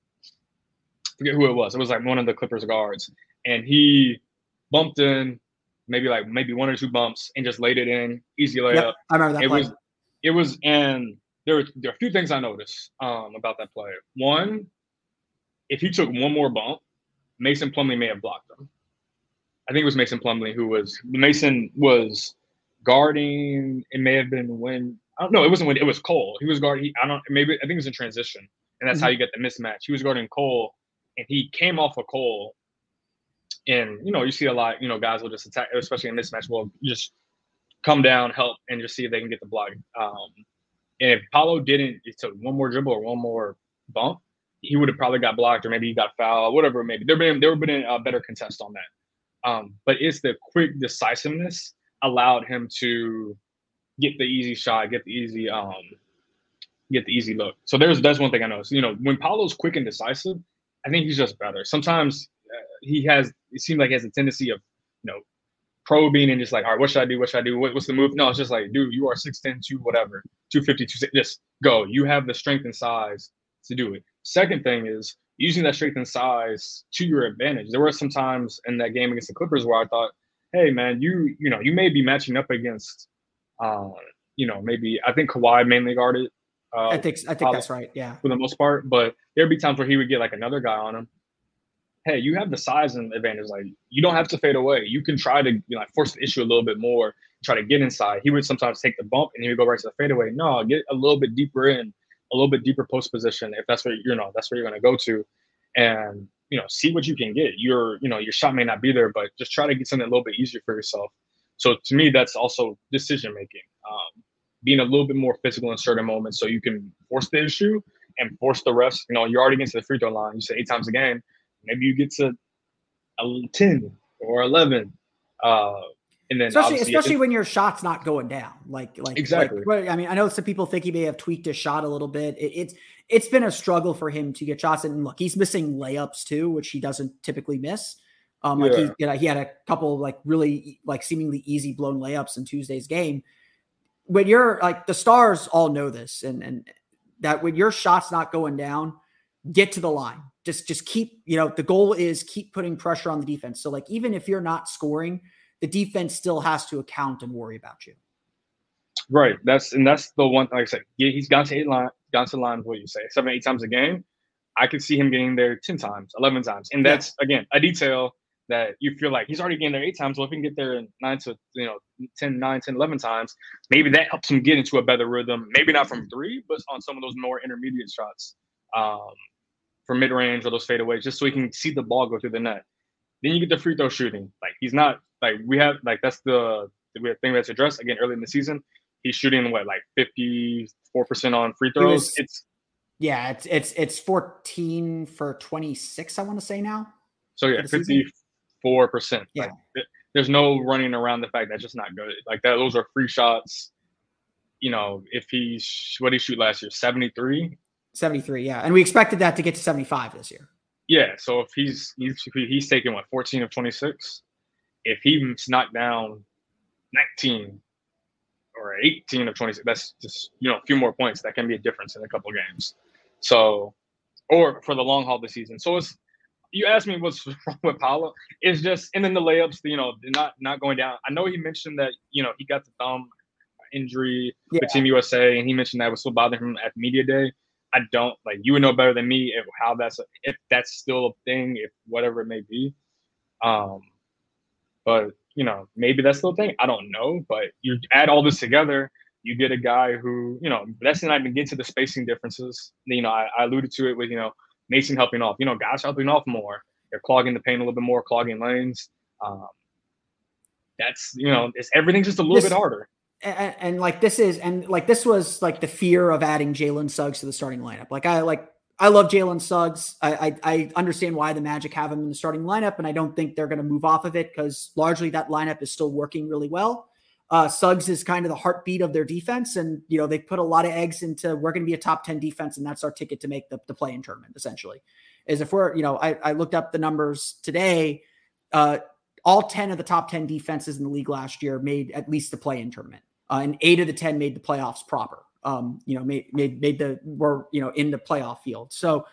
forget who it was. It was like one of the Clippers guards, and he bumped in maybe like maybe one or two bumps and just laid it in easy layup. Yep, I remember that. It play. was it was and there were there are a few things I noticed um, about that play. One, if he took one more bump, Mason Plumlee may have blocked him. I think it was Mason Plumlee who was Mason was guarding. It may have been when I don't know. It wasn't when it was Cole. He was guarding. I don't maybe I think it was in transition, and that's mm-hmm. how you get the mismatch. He was guarding Cole, and he came off of Cole. And you know, you see a lot, you know, guys will just attack, especially in mismatch, will just come down, help, and just see if they can get the block. Um, and if Paolo didn't, it took one more dribble or one more bump, he would have probably got blocked or maybe he got fouled, whatever. Maybe there been there have been a better contest on that. Um, but it's the quick decisiveness allowed him to get the easy shot, get the easy um, get the easy look. So there's that's one thing I noticed. You know, when Paolo's quick and decisive, I think he's just better. Sometimes uh, he has, it seems like he has a tendency of, you know, probing and just like, all right, what should I do? What should I do? What, what's the move? No, it's just like, dude, you are 6'10, 2 whatever, 250, 2, just go. You have the strength and size to do it. Second thing is using that strength and size to your advantage. There were some times in that game against the Clippers where I thought, hey man, you you know you may be matching up against, uh, you know maybe I think Kawhi mainly guarded. Uh, I think I think that's right. Yeah, for the most part, but there'd be times where he would get like another guy on him. Hey, you have the size and advantage. Like you don't have to fade away. You can try to you know, like force the issue a little bit more, try to get inside. He would sometimes take the bump and he would go right to the fadeaway. No, get a little bit deeper in, a little bit deeper post position if that's where you know that's where you're going to go to, and you know see what you can get. Your you know your shot may not be there, but just try to get something a little bit easier for yourself. So to me, that's also decision making. Um, being a little bit more physical in certain moments so you can force the issue and force the rest. You know, you're already against the free throw line. You say eight times a game. Maybe you get to a 10 or 11. Uh, and then especially especially when your shot's not going down, like like exactly. Like, I mean, I know some people think he may have tweaked his shot a little bit. It, it's it's been a struggle for him to get shots, and look, he's missing layups too, which he doesn't typically miss. Um, like yeah. he, you know, he had a couple like really like seemingly easy blown layups in Tuesday's game. When you're like the stars all know this, and and that when your shot's not going down, get to the line. Just just keep, you know, the goal is keep putting pressure on the defense. So like even if you're not scoring, the defense still has to account and worry about you. Right. That's and that's the one. Like I said, he's gone to eight line, gone to line. What you say, seven, eight times a game. I could see him getting there ten times, eleven times, and that's yeah. again a detail that you feel like he's already getting there eight times. Well, if he can get there nine to you know 10, 9, 10, 11 times, maybe that helps him get into a better rhythm. Maybe not from three, but on some of those more intermediate shots, um, from mid range or those fadeaways, just so he can see the ball go through the net. Then you get the free throw shooting. Like he's not like we have like that's the the thing that's addressed again early in the season. He's shooting what like fifty four percent on free throws. Was, it's yeah, it's it's it's fourteen for twenty six. I want to say now. So yeah, fifty four percent. Yeah. Like, there's no running around the fact that's just not good. Like that, those are free shots. You know, if he's what did he shoot last year? Seventy three. 73, yeah. And we expected that to get to 75 this year. Yeah. So if he's he's he's taking what 14 of 26, if he's knocked down 19 or 18 of 26, that's just you know a few more points. That can be a difference in a couple games. So, or for the long haul this season. So it's you asked me what's wrong with Paolo. It's just and then the layups, you know, not not going down. I know he mentioned that you know he got the thumb injury yeah. with Team USA, and he mentioned that was still bothering him at media day. I don't like you would know better than me if how that's if that's still a thing, if whatever it may be. Um, but you know, maybe that's still a thing. I don't know. But you add all this together, you get a guy who, you know, that's not even get to the spacing differences. You know, I, I alluded to it with, you know, Mason helping off. You know, guys helping off more. They're clogging the paint a little bit more, clogging lanes. Um, that's you know, it's everything's just a little this, bit harder. And, and, like this is, and like this was like the fear of adding Jalen Suggs to the starting lineup. Like I like I love Jalen Suggs. I, I, I understand why the Magic have him in the starting lineup, and I don't think they're going to move off of it because largely that lineup is still working really well. Uh, Suggs is kind of the heartbeat of their defense, and you know they put a lot of eggs into we're going to be a top ten defense, and that's our ticket to make the, the play in tournament. Essentially, is if we're you know I, I looked up the numbers today. Uh, all ten of the top ten defenses in the league last year made at least the play in tournament, uh, and eight of the ten made the playoffs proper um, you know, made, made, made the, were, you know, in the playoff field. So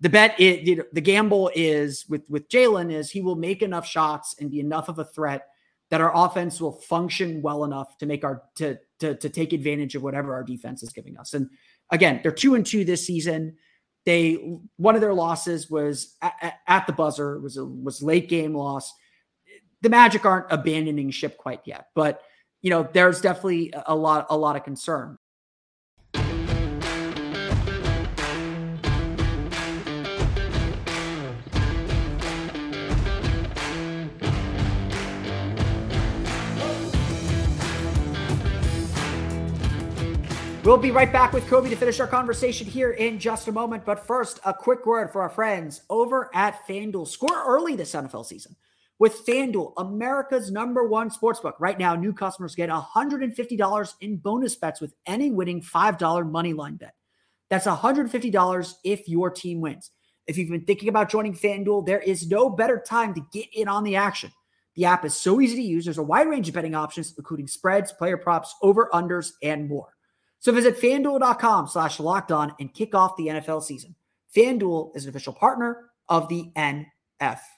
the bet, know, the gamble is with, with Jalen is he will make enough shots and be enough of a threat that our offense will function well enough to make our, to, to, to take advantage of whatever our defense is giving us. And again, they're two and two this season. They, one of their losses was at, at the buzzer was a, was late game loss. The Magic aren't abandoning ship quite yet, but you know, there's definitely a lot, a lot of concern. We'll be right back with Khobi to finish our conversation here in just a moment. But first, a quick word for our friends over at FanDuel. Score early this NFL season with FanDuel, America's number one sportsbook. Right now, new customers get $150 in bonus bets with any winning $5 money line bet. That's $150 if your team wins. If you've been thinking about joining FanDuel, there is no better time to get in on the action. The app is so easy to use. There's a wide range of betting options, including spreads, player props, over unders, and more. So visit fanduel.com slash locked on and kick off the NFL season. FanDuel is an official partner of the NFL.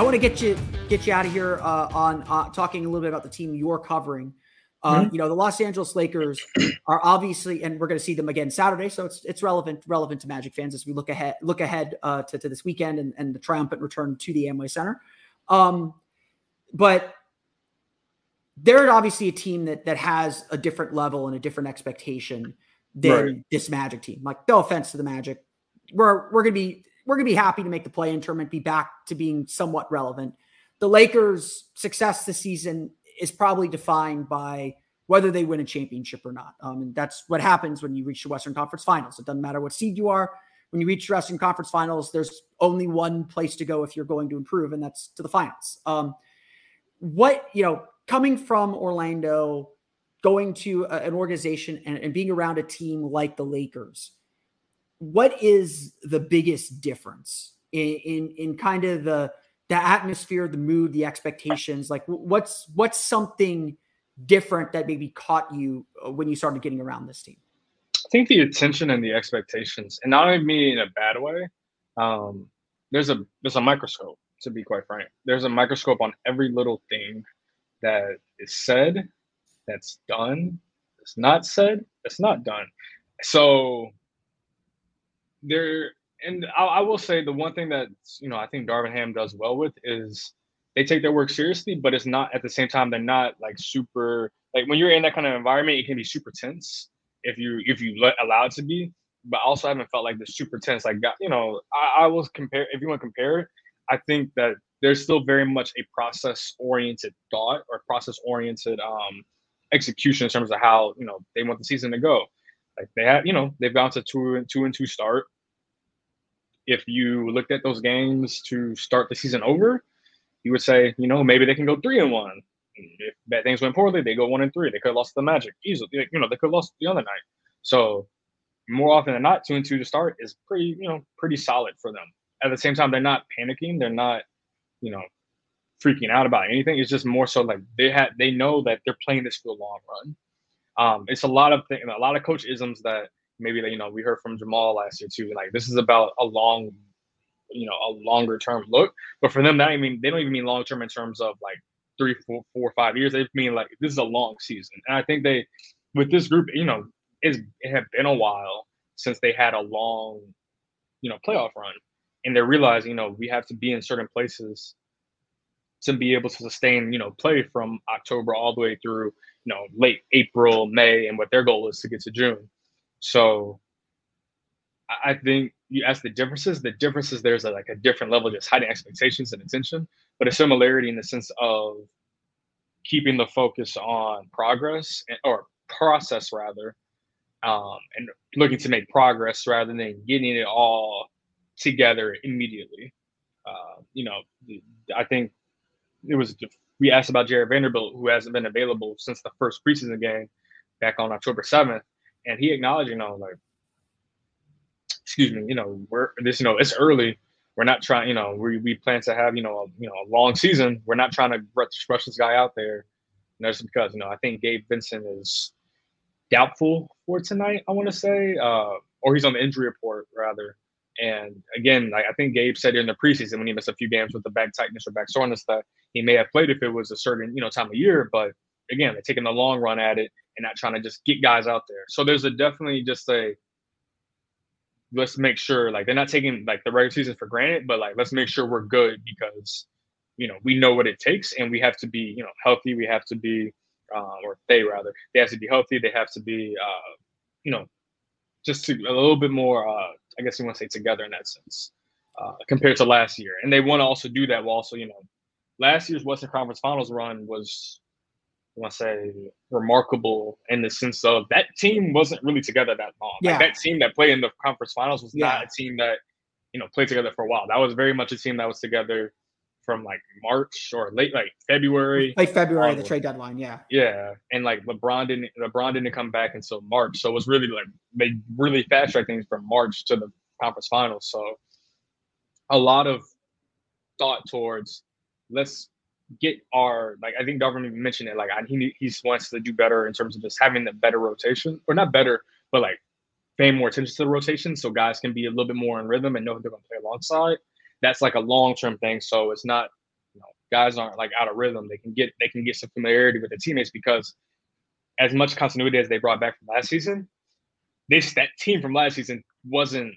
I want to get you get you out of here uh, on uh, talking a little bit about the team you're covering. Uh, Mm-hmm. You know, the Los Angeles Lakers are obviously, and we're going to see them again Saturday, so it's it's relevant relevant to Magic fans as we look ahead look ahead uh, to, to this weekend and, and the triumphant return to the Amway Center. Um, but they're obviously a team that that has a different level and a different expectation than Right. this Magic team. Like, no offense to the Magic, we're we're gonna be we're gonna be happy to make the play in tournament, be back to being somewhat relevant. The Lakers' success this season is probably defined by whether they win a championship or not. Um, and that's what happens when you reach the Western Conference Finals. It doesn't matter what seed you are. When you reach the Western Conference Finals, there's only one place to go if you're going to improve, and that's to the finals. Um, what you know, coming from Orlando, going to a- an organization and, and being around a team like the Lakers, what is the biggest difference in in, in kind of the the atmosphere, the mood, the expectations? Like, what's what's something different that maybe caught you uh, when you started getting around this team? I think the attention and the expectations, and not only me in a bad way. Um, there's a there's a microscope, to be quite frank. There's a microscope on every little thing that is said, that's done, that's not said, that's not done. So there, and I, I will say the one thing that you know I think Darvin Ham does well with is they take their work seriously, but it's not at the same time they're not like super like when you're in that kind of environment, it can be super tense if you if you let allow it to be. But also, I haven't felt like the super tense. Like got- you know, I, I will compare if you want to compare. I think that there's still very much a process oriented thought or process oriented um, execution in terms of how you know they want the season to go. Like they have, you know, they've gone to two and two and two start. If you looked at those games to start the season over, you would say, you know, maybe they can go three and one. If bad things went poorly, they go one and three. They could have lost the Magic easily. You know, they could have lost the other night. So more often than not, two and two to start is pretty, you know, pretty solid for them. At the same time, they're not panicking. They're not, you know, freaking out about anything. It's just more so like they had they know that they're playing this for the long run. Um, it's a lot of things, a lot of coach isms that maybe that you know we heard from Jamahl last year too. Like this is about a long, you know, a longer term look. But for them, that I mean they don't even mean long term in terms of like three, four, four, five years. They mean like this is a long season. And I think they, with this group, you know, it's, it had been a while since they had a long, you know, playoff run, and they're realizing, you know, we have to be in certain places to be able to sustain, you know, play from October all the way through, you know, late April, May, and what their goal is to get to June. So I think you ask the differences. The differences there's a, like a different level, just hiding expectations and attention, but a similarity in the sense of keeping the focus on progress and, or process rather, um, and looking to make progress rather than getting it all together immediately. Uh, you know, I think it was we asked about Jared Vanderbilt, who hasn't been available since the first preseason game back on October seventh, and he acknowledged, you know, like, excuse me, you know, we're this, you know, it's early. We're not trying, you know, we, we plan to have, you know, a, you know, a long season. We're not trying to rush, rush this guy out there. You know, just because, you know, I think Gabe Vincent is doubtful for tonight. I want to say, uh, or he's on the injury report rather. And again, like I think Gabe said in the preseason when he missed a few games with the back tightness or back soreness that he may have played if it was a certain you know time of year. But again, they're taking the long run at it and not trying to just get guys out there. So there's a definitely just a let's make sure like they're not taking like the regular season for granted, but like let's make sure we're good because you know we know what it takes and we have to be you know healthy. We have to be uh, or they rather they have to be healthy. They have to be uh, you know just to, a little bit more. Uh, I guess you want to say together in that sense uh, compared to last year, and they want to also do that while also you know last year's Western Conference Finals run was I want to say remarkable in the sense of that team wasn't really together that long. Yeah. Like that team that played in the conference finals was Yeah. not a team that you know played together for a while. That was very much a team that was together from like March or late like February. Late February, the um, trade deadline. Yeah. Yeah, and like LeBron didn't LeBron didn't come back until March, so it was really like they really fast track things from March to the conference finals. So a lot of thought towards let's get our like I think Darvin mentioned it like I, he he wants to do better in terms of just having the better rotation or not better but like paying more attention to the rotation so guys can be a little bit more in rhythm and know who they're going to play alongside. That's like a long term thing. So it's not you know guys aren't like out of rhythm. They can get they can get some familiarity with the teammates because as much continuity as they brought back from last season, this that team from last season wasn't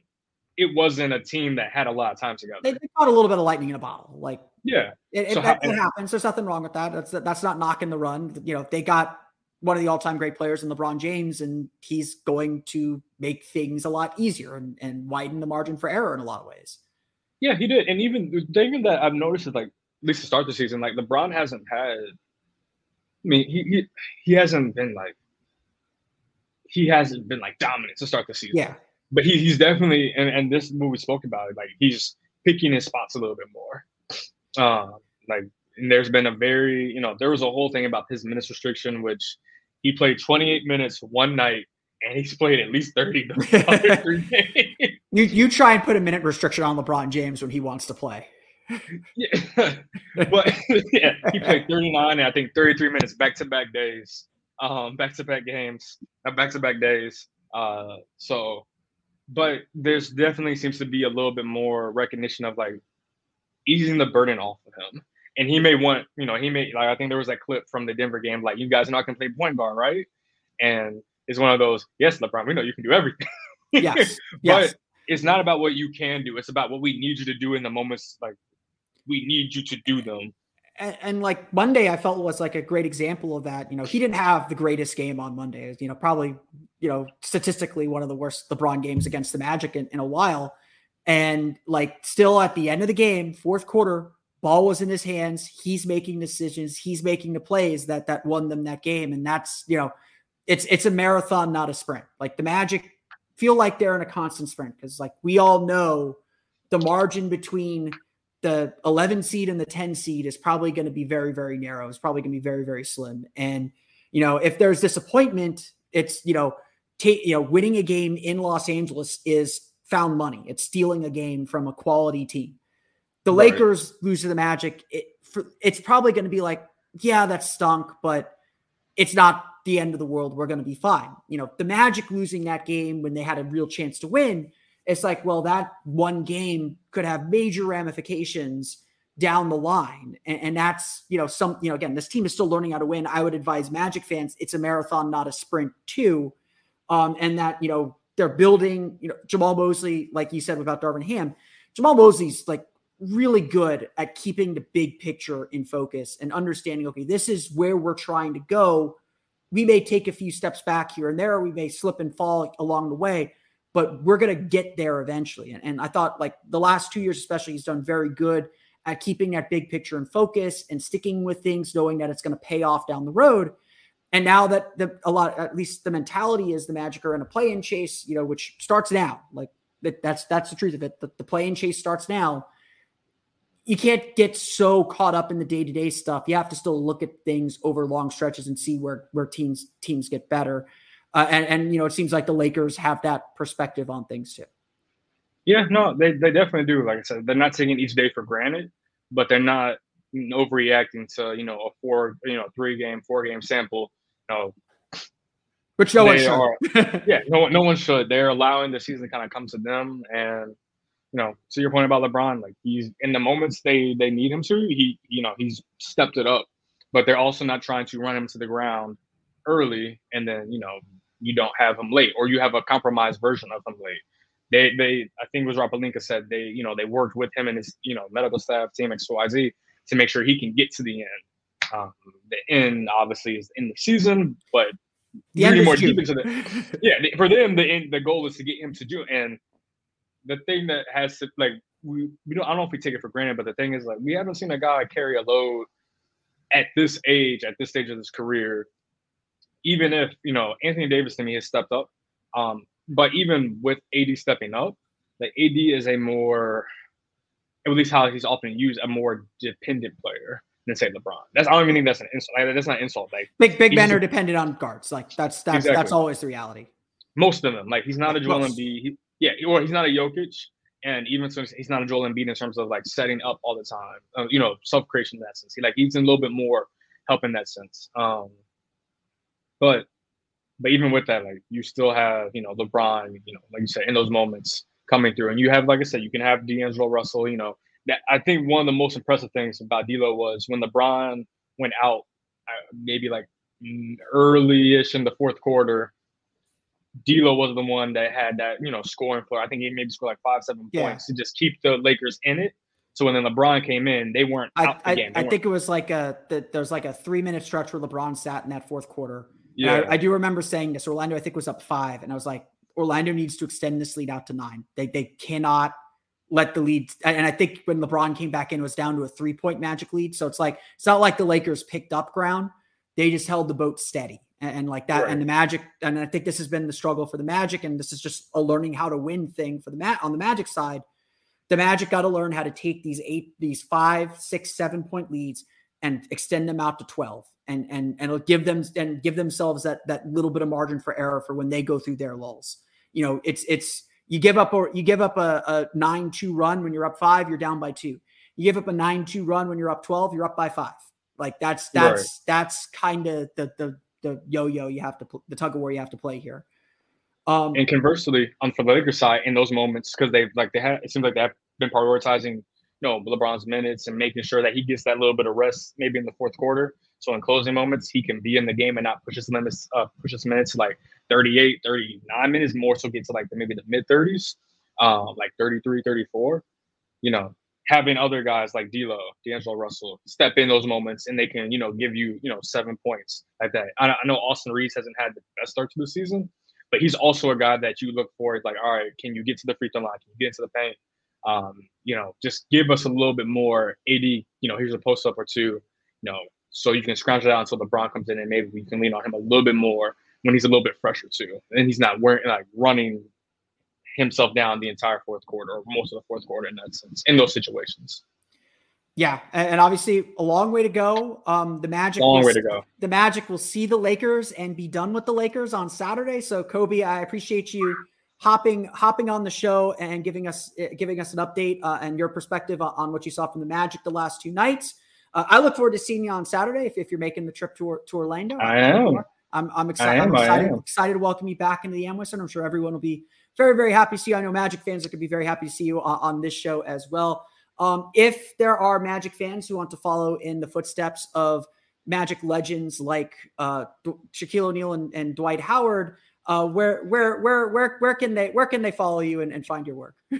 it wasn't a team that had a lot of time together. They, they caught a little bit of lightning in a bottle. Like yeah. it, it, So that, how- that happens. There's nothing wrong with that. That's that's not knocking the run. You know, they got one of the all-time great players in LeBron James, and he's going to make things a lot easier and, and widen the margin for error in a lot of ways. Yeah, he did. And even even that I've noticed is like at least to start the season, like LeBron hasn't had I mean, he he, he hasn't been like he hasn't been like dominant to start the season. Yeah. But he, he's definitely and, and this we spoke about, it, like he's picking his spots a little bit more. Um, like and there's been a very, you know, there was a whole thing about his minutes restriction, which he played 28 minutes one night and he's played at least 30 the other three games. You you try and put a minute restriction on LeBron James when he wants to play. Yeah, but yeah, he played 39 and I think 33 minutes back to back days, um, back to back games, back to back days. Uh, so, but there's definitely seems to be a little bit more recognition of like easing the burden off of him. And he may want, you know, he may like I think there was that clip from the Denver game, like you guys are not gonna play point guard, right? And it's one of those, yes, LeBron, we know you can do everything. Yes. Yes. but it's not about what you can do. It's about what we need you to do in the moments like we need you to do them. and, and like Monday, I felt was like a great example of that. You know, he didn't have the greatest game on Monday. You know, probably you know statistically one of the worst LeBron games against the Magic in, in a while. And like still at the end of the game, fourth quarter, ball was in his hands. He's making decisions. He's making the plays that that won them that game. And that's you know, it's it's a marathon, not a sprint. Like the Magic feel like they're in a constant sprint because like we all know the margin between the 11 seed and the 10 seed is probably going to be very very narrow it's probably going to be very very slim and you know if there's disappointment it's you know you know winning a game in los angeles is found money it's stealing a game from a quality team the Right. lakers lose to the magic it, for, it's probably going to be like yeah that stunk but it's not the end of the world we're going to be fine you know the magic losing that game when they had a real chance to win it's like, well, that one game could have major ramifications down the line. And, and that's, you know, some, you know, again, this team is still learning how to win. I would advise Magic fans, it's a marathon, not a sprint too. Um, and that, you know, they're building, you know, Jamahl Mosley, like you said about Darvin Ham, Jamahl Mosley's like really good at keeping the big picture in focus and understanding, okay, this is where we're trying to go. We may take a few steps back here and there. We may slip and fall along the way, but we're going to get there eventually. And, and I thought like the last two years, especially, he's done very good at keeping that big picture in focus and sticking with things, knowing that it's going to pay off down the road. And now that the a lot, at least the mentality is the Magic are in a play-in chase, you know, which starts now. Like that, that's that's the truth of it. The, the play-in chase starts now. You can't get so caught up in the day-to-day stuff. You have to still look at things over long stretches and see where where teams teams get better. Uh, and, and you know, it seems like the Lakers have that perspective on things too. Yeah, no, they, they definitely do. Like I said, they're not taking each day for granted, but they're not overreacting to, you know, a four, you know, three game, four game sample. No, Which no one should. are- yeah, no one, no one should. They're allowing the season to kind of come to them, and you know, to your point about LeBron, like he's in the moments they they need him to, he you know he's stepped it up, but they're also not trying to run him to the ground early and then you know you don't have him late or you have a compromised version of him late. They they I think it was Rob Pelinka said they you know they worked with him and his you know medical staff team XYZ to make sure he can get to the end. Um, the end obviously is in the season, but The really more June. deep into the yeah for them the end, the goal is to get him to do and the thing that has to like we, we don't I don't know if we take it for granted, but the thing is like we haven't seen a guy carry a load at this age, at this stage of his career, even if you know Anthony Davis to me has stepped up. Um, but even with AD stepping up, like AD is a more at least how he's often used, a more dependent player than say LeBron. That's I don't even think that's an insult. Like, that's not an insult. Like Big big men are dependent on guards. Like that's that's that's always the reality. most of them. Like he's not a Joel. Embiid. He, yeah, or he's not a Jokic, and even so, he's not a Joel Embiid in terms of like setting up all the time. Uh, you know, self creation in that sense. He like he's a little bit more help in that sense. Um, but but even with that, like you still have you know LeBron. You know, like you said, in those moments coming through, and you have like I said, you can have D'Angelo Russell. You know, that I think one of the most impressive things about D'Lo was when LeBron went out, uh, maybe like mm, early-ish in the fourth quarter. D'Lo was the one that had that, you know, scoring floor. I think he maybe scored like five, seven Yeah. points to just keep the Lakers in it. So when then LeBron came in, they weren't I out the I, I think it was like a the, there's like a three minute stretch where LeBron sat in that fourth quarter. Yeah, I, I do remember saying this. Orlando, I think, was up five, and I was like, Orlando needs to extend this lead out to nine. They they cannot let the lead. And I think when LeBron came back in, it was down to a three point Magic lead. So it's like it's not like the Lakers picked up ground; they just held the boat steady. And, and like that, Right. and the Magic, and I think this has been the struggle for the Magic, and this is just a learning how to win thing for the mat on the Magic side. The Magic got to learn how to take these eight, these five, six, seven point leads and extend them out to 12 and and and it'll give them and give themselves that that little bit of margin for error for when they go through their lulls. You know, it's it's you give up or you give up a, a 9-2 run when you're up 5, you're down by 2. You give up a 9-2 run when you're up 12, you're up by 5. Like that's that's Right. that's kind of the the the yo-yo you have to pl- the tug of war you have to play here. Um and conversely, on the Lakers side, in those moments, because they've like they had it seems like they've been prioritizing, you know, LeBron's minutes and making sure that he gets that little bit of rest, maybe in the fourth quarter. So in closing moments, he can be in the game and not push his limits, uh, push his minutes to like 38, 39 minutes, more so get to like maybe the mid 30s, um, like 33, 34. You know, having other guys like D'Lo, D'Angelo Russell step in those moments and they can, you know, give you, you know, seven points like that. I, I know Austin Reaves hasn't had the best start to the season, but he's also a guy that you look for. Like, all right, can you get to the free throw line? Can you get into the paint? Um, you know, just give us a little bit more. AD, you know, here's a post up or two. You know, so you can scrounge it out until LeBron comes in, and maybe we can lean on him a little bit more when he's a little bit fresher too, and he's not wearing like running himself down the entire fourth quarter or most of the fourth quarter in that sense in those situations. Yeah, and, obviously a long way to go. Um, the Magic, Long will way to go. The Magic will see the Lakers and be done with the Lakers on Saturday. So, Khobi, I appreciate you hopping hopping on the show and giving us eh, giving us an update uh, and your perspective on, what you saw from the Magic the last two nights. Uh, I look forward to seeing you on Saturday if, if you're making the trip to, to Orlando. I am. I'm, I'm excited. am, I'm I excited, excited to welcome you back into the Amway Center. I'm sure everyone will be very, very happy to see you. I know Magic fans are going to be very happy to see you on, on this show as well. Um, if there are Magic fans who want to follow in the footsteps of Magic legends like uh, Shaquille O'Neal and, and Dwight Howard, uh, where, where, where, where, where can they, where can they follow you and, and find your work?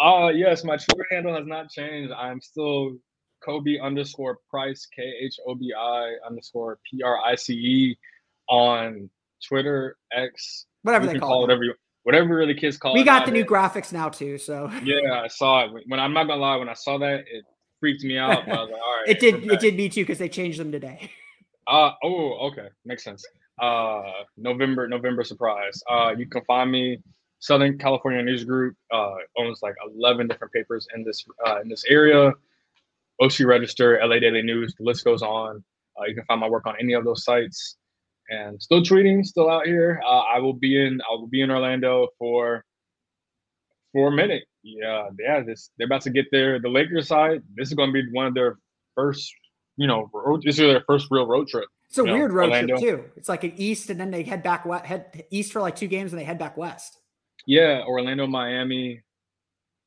Uh yes, my Twitter handle has not changed. I'm still Khobi underscore Price K H O B I underscore P R I C E on Twitter X. Whatever they call, it. whatever you, whatever the kids call We it. got the new graphics now too, so Yeah, I saw it. When I'm not gonna lie, when I saw that, it freaked me out. But I was like, all right, it did. It did me too because they changed them today. Uh oh, okay, makes sense. Uh, November, November surprise. Uh, you can find me Southern California News Group. Uh, owns like eleven different papers in this uh, in this area. OC Register, LA Daily News. The list goes on. Uh, you can find my work on any of those sites. And still tweeting, still out here. Uh, I will be in. I will be in Orlando for for a minute. Yeah, yeah. This they're about to get there. The Lakers side. This is going to be one of their first you know, road, this is their first real road trip. It's a you know, weird road Orlando. trip too. It's like an east, and then they head back west, head east for like two games, and they head back west. Yeah, Orlando, Miami,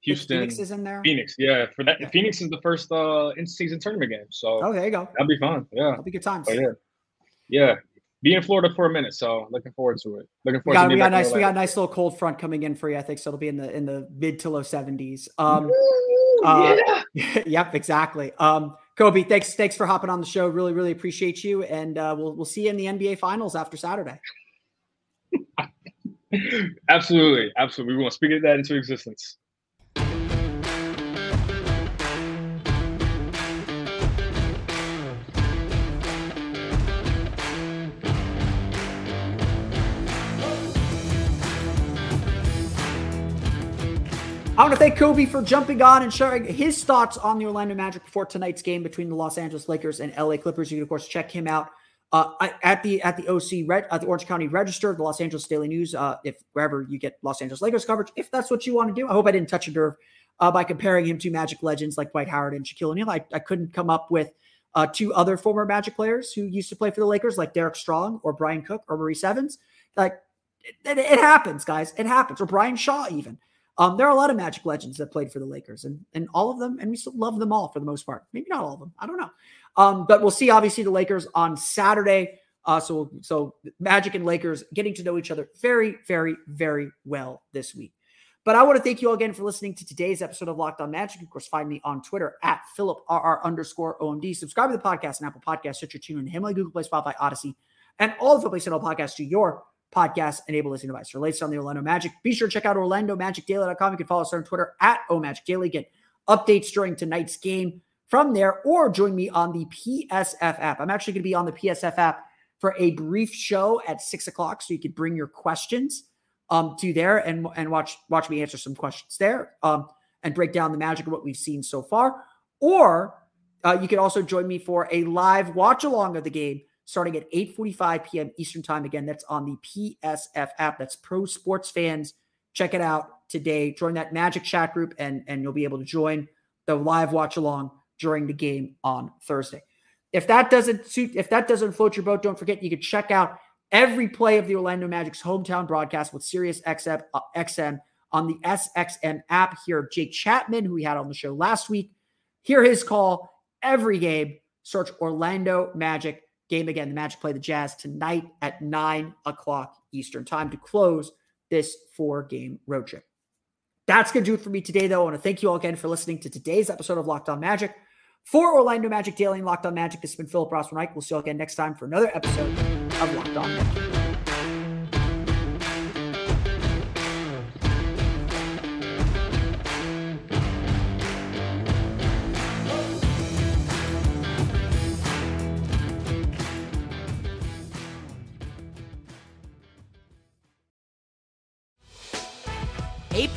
Houston, Phoenix is in there. Phoenix. Yeah, for that, Yeah. Phoenix is the first uh in-season tournament game, so Oh, there you go. that'll be fun. Yeah, That'll be good times. oh, yeah, yeah. Be in Florida for a minute, so looking forward to it. Looking We forward got, to we got back nice. We got a nice little cold front coming in for you. I think so. It'll be in the in the mid to low seventies. Um, Ooh, uh, yeah. yep, exactly. Um, Khobi, thanks thanks for hopping on the show. Really, really appreciate you, and uh, we'll we'll see you in the NBA Finals after Saturday. absolutely, absolutely. We want to speak that into existence. I want to thank Khobi for jumping on and sharing his thoughts on the Orlando Magic before tonight's game between the Los Angeles Lakers and LA Clippers. You can of course check him out uh, at the at the OC at the Orange County Register, the Los Angeles Daily News. Uh, if wherever you get Los Angeles Lakers coverage, if that's what you want to do. I hope I didn't touch a nerve uh, by comparing him to Magic legends like Dwight Howard and Shaquille O'Neal. I, I couldn't come up with uh, two other former Magic players who used to play for the Lakers, like Derek Strong or Brian Cook or Maurice Evans. Like it, it happens, guys. It happens. Or Brian Shaw, even. Um, there are a lot of Magic legends that played for the Lakers, and and all of them, and we still love them all for the most part. Maybe not all of them. I don't know. Um, but we'll see. Obviously, the Lakers on Saturday. Uh, so so Magic and Lakers getting to know each other very, very, very well this week. But I want to thank you all again for listening to today's episode of Locked On Magic. Of course, find me on Twitter at PhilipRR underscore OMD. Subscribe to the podcast on Apple Podcasts, Stitcher, TuneIn, Himalaya, Google Play, Spotify, Audacy, and all of the place channel podcasts to your podcast enabled listening device. For latest on the Orlando Magic, be sure to check out OrlandoMagicDaily.com. You can follow us on Twitter at OMagicDaily. Get updates during tonight's game from there, or join me on the PSF app. I'm actually going to be on the PSF app for a brief show at six o'clock, so you could bring your questions um, to there and and watch watch me answer some questions there um, and break down the magic of what we've seen so far. Or uh, you could also join me for a live watch along of the game starting at 8:45 p.m. Eastern Time. Again, that's on the PSF app. That's Pro Sports Fans. Check it out today. Join that Magic chat group, and and you'll be able to join the live watch along during the game on Thursday. If that doesn't suit, if that doesn't float your boat, don't forget you can check out every play of the Orlando Magic's hometown broadcast with Sirius XM, uh, XM on the SXM app. Here, Jake Chapman, who we had on the show last week, hear his call every game. Search Orlando Magic game again. The Magic play the Jazz tonight at nine o'clock Eastern time to close this four game road trip. That's going to do it for me today, though. I want to thank you all again for listening to today's episode of Locked On Magic. For Orlando Magic Daily and Locked On Magic, this has been Philip Rossman Reich. We'll see you all again next time for another episode of Locked On Magic.